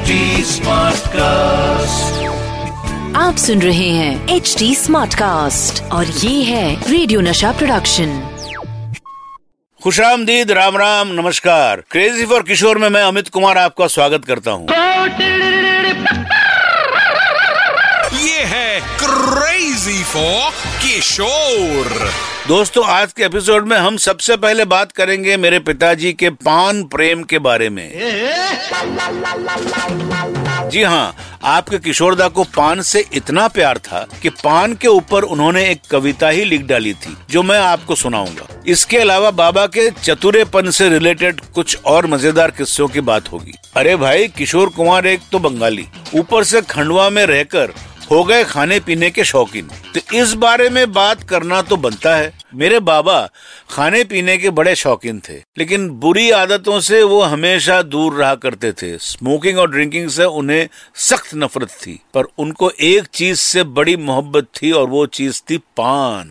HD cast आप सुन रहे हैं एच डी स्मार्ट कास्ट और ये है रेडियो नशा प्रोडक्शन खुशामदीद राम राम नमस्कार। क्रेजी फॉर किशोर में मैं अमित कुमार आपका स्वागत करता हूँ। ये है क्रेजी फॉर किशोर दोस्तों, आज के एपिसोड में हम सबसे पहले बात करेंगे मेरे पिताजी के पान प्रेम के बारे में। जी हाँ आपके किशोरदा को पान से इतना प्यार था कि पान के ऊपर उन्होंने एक कविता ही लिख डाली थी, जो मैं आपको सुनाऊँगा। इसके अलावा बाबा के चतुरेपन से रिलेटेड कुछ और मज़ेदार किस्सों की बात होगी। अरे भाई, किशोर कुमार एक तो बंगाली। ऊपर से खंडवा में रहकर हो गए खाने पीने के शौकीन। तो इस बारे में बात करना तो बनता है। मेरे बाबा खाने पीने के बड़े शौकीन थे, लेकिन बुरी आदतों से वो हमेशा दूर रहा करते थे। स्मोकिंग और ड्रिंकिंग से उन्हें सख्त नफरत थी, पर उनको एक चीज़ से बड़ी मोहब्बत थी और वो चीज़ थी पान।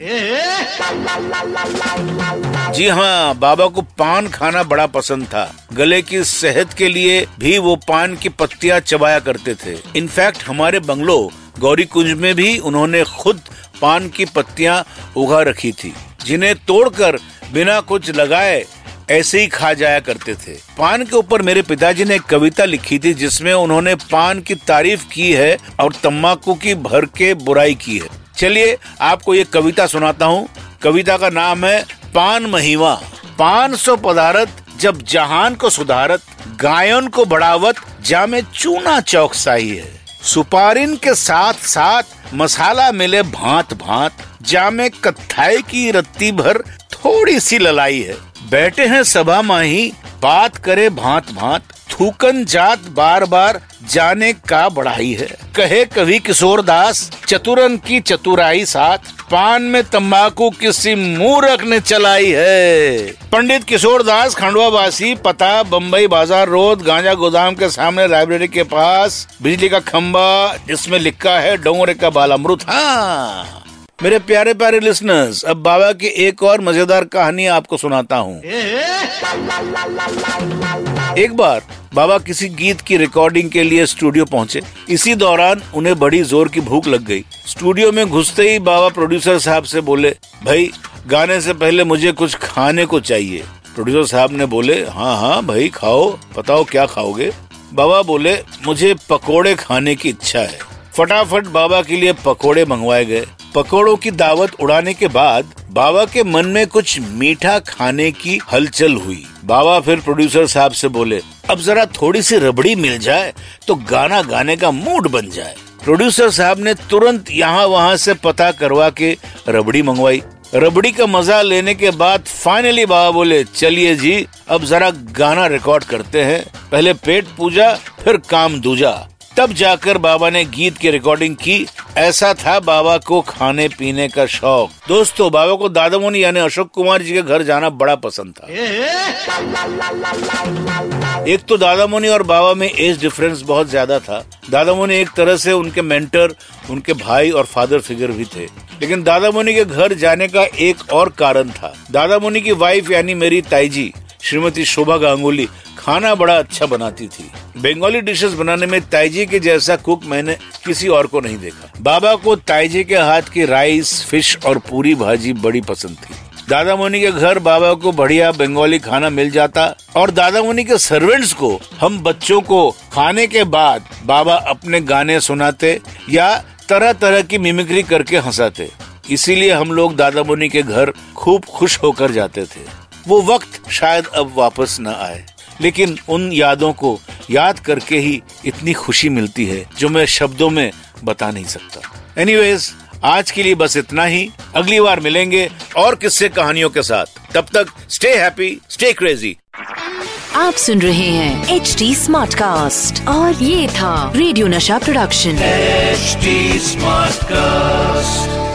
जी हाँ बाबा को पान खाना बड़ा पसंद था। गले की सेहत के लिए भी वो पान की पत्तियाँ चबाया करते थे। इनफैक्ट हमारे बंगलो गौरी कुंज में भी उन्होंने खुद पान की पत्तियाँ उगा रखी थी, जिन्हें तोड़कर बिना कुछ लगाए ऐसे ही खा जाया करते थे। पान के ऊपर मेरे पिताजी ने एक कविता लिखी थी, जिसमें उन्होंने पान की तारीफ़ की है और तम्बाकू की भर के बुराई की है। चलिए, आपको ये कविता सुनाता हूँ। कविता का नाम है, पान महिमा। पान सो पदारत जब जहान को सुधारत गायन को बढ़ावत, जामे चूना चौकसाई है। सुपारिन के साथ साथ मसाला मिले भांत भांत, जामे कथाई की रत्ती भर थोड़ी सी ललाई है। बैठे हैं सभा माही, बात करे भांत भांत। थूकन जात बार बार जाने का बढ़ाई है। कहे कवि किशोर दास चतुरन की चतुराई साथ पान में तंबाकू किसी मूर्ख ने चलाई है। पंडित किशोर दास खंडवा वासी पता बम्बई बाज़ार रोड गांजा गोदाम के सामने लाइब्रेरी के पास बिजली का खम्बा जिसमें लिखा है डोंगरे का बालामृत। हाँ। मेरे प्यारे प्यारे लिसनर्स अब बाबा की एक और मज़ेदार कहानी आपको सुनाता हूँ। एक बार बाबा किसी गीत की रिकॉर्डिंग के लिए स्टूडियो पहुँचे। इसी दौरान उन्हें बड़ी ज़ोर की भूख लग गई। स्टूडियो में घुसते ही बाबा प्रोड्यूसर साहब से बोले, भाई, गाने से पहले मुझे कुछ खाने को चाहिए। प्रोड्यूसर साहब ने बोले हाँ हाँ भाई, खाओ। बताओ क्या खाओगे? बाबा बोले, मुझे पकोड़े खाने की इच्छा है। फटाफट बाबा के लिए पकोड़े मंगवाए गए। पकोड़ों की दावत उड़ाने के बाद बाबा के मन में कुछ मीठा खाने की हलचल हुई। बाबा फिर प्रोड्यूसर साहब से बोले अब जरा थोड़ी सी रबड़ी मिल जाए तो गाना गाने का मूड बन जाए। प्रोड्यूसर साहब ने तुरंत यहाँ वहाँ से पता करवा के रबड़ी मंगवाई। रबड़ी का मज़ा लेने के बाद फाइनली बाबा बोले, चलिए जी, अब जरा गाना रिकॉर्ड करते हैं। पहले पेट पूजा, फिर काम दूजा। तब जाकर बाबा ने गीत की रिकॉर्डिंग की। ऐसा था बाबा को खाने पीने का शौक। दोस्तों, बाबा को दादा मुनि यानी अशोक कुमार जी के घर जाना बड़ा पसंद था। एक तो दादा मुनि और बाबा में एज डिफरेंस बहुत ज़्यादा था। दादा मुनि एक तरह से उनके मेंटर उनके भाई और फादर फिगर भी थे। लेकिन दादा मुनि के घर जाने का एक और कारण था। दादा मुनि की वाइफ यानी मेरी ताईजी, श्रीमती शोभा गांगुली, खाना बड़ा अच्छा बनाती थी। बंगाली डिशेस बनाने में ताईजी के जैसा कुक मैंने किसी और को नहीं देखा। बाबा को ताईजी के हाथ की राइस फ़िश और पूरी भाजी बड़ी पसंद थी। दादा मुनि के घर बाबा को बढ़िया बंगाली खाना मिल जाता और दादा मुनि के सर्वेंट्स को, हम बच्चों को खाने के बाद बाबा अपने गाने सुनाते या तरह तरह की मिमिक्री करके हंसाते। इसीलिए हम लोग दादा मुनि के घर खूब खुश होकर जाते थे। वो वक्त शायद अब वापस न आए, लेकिन उन यादों को याद करके ही इतनी खुशी मिलती है जो मैं शब्दों में बता नहीं सकता। एनीवेज आज के लिए बस इतना ही। अगली बार मिलेंगे और किस्से कहानियों के साथ। तब तक स्टे हैप्पी स्टे क्रेजी आप सुन रहे हैं एच डी स्मार्ट कास्ट और ये था रेडियो नशा प्रोडक्शन एच स्मार्ट Smartcast.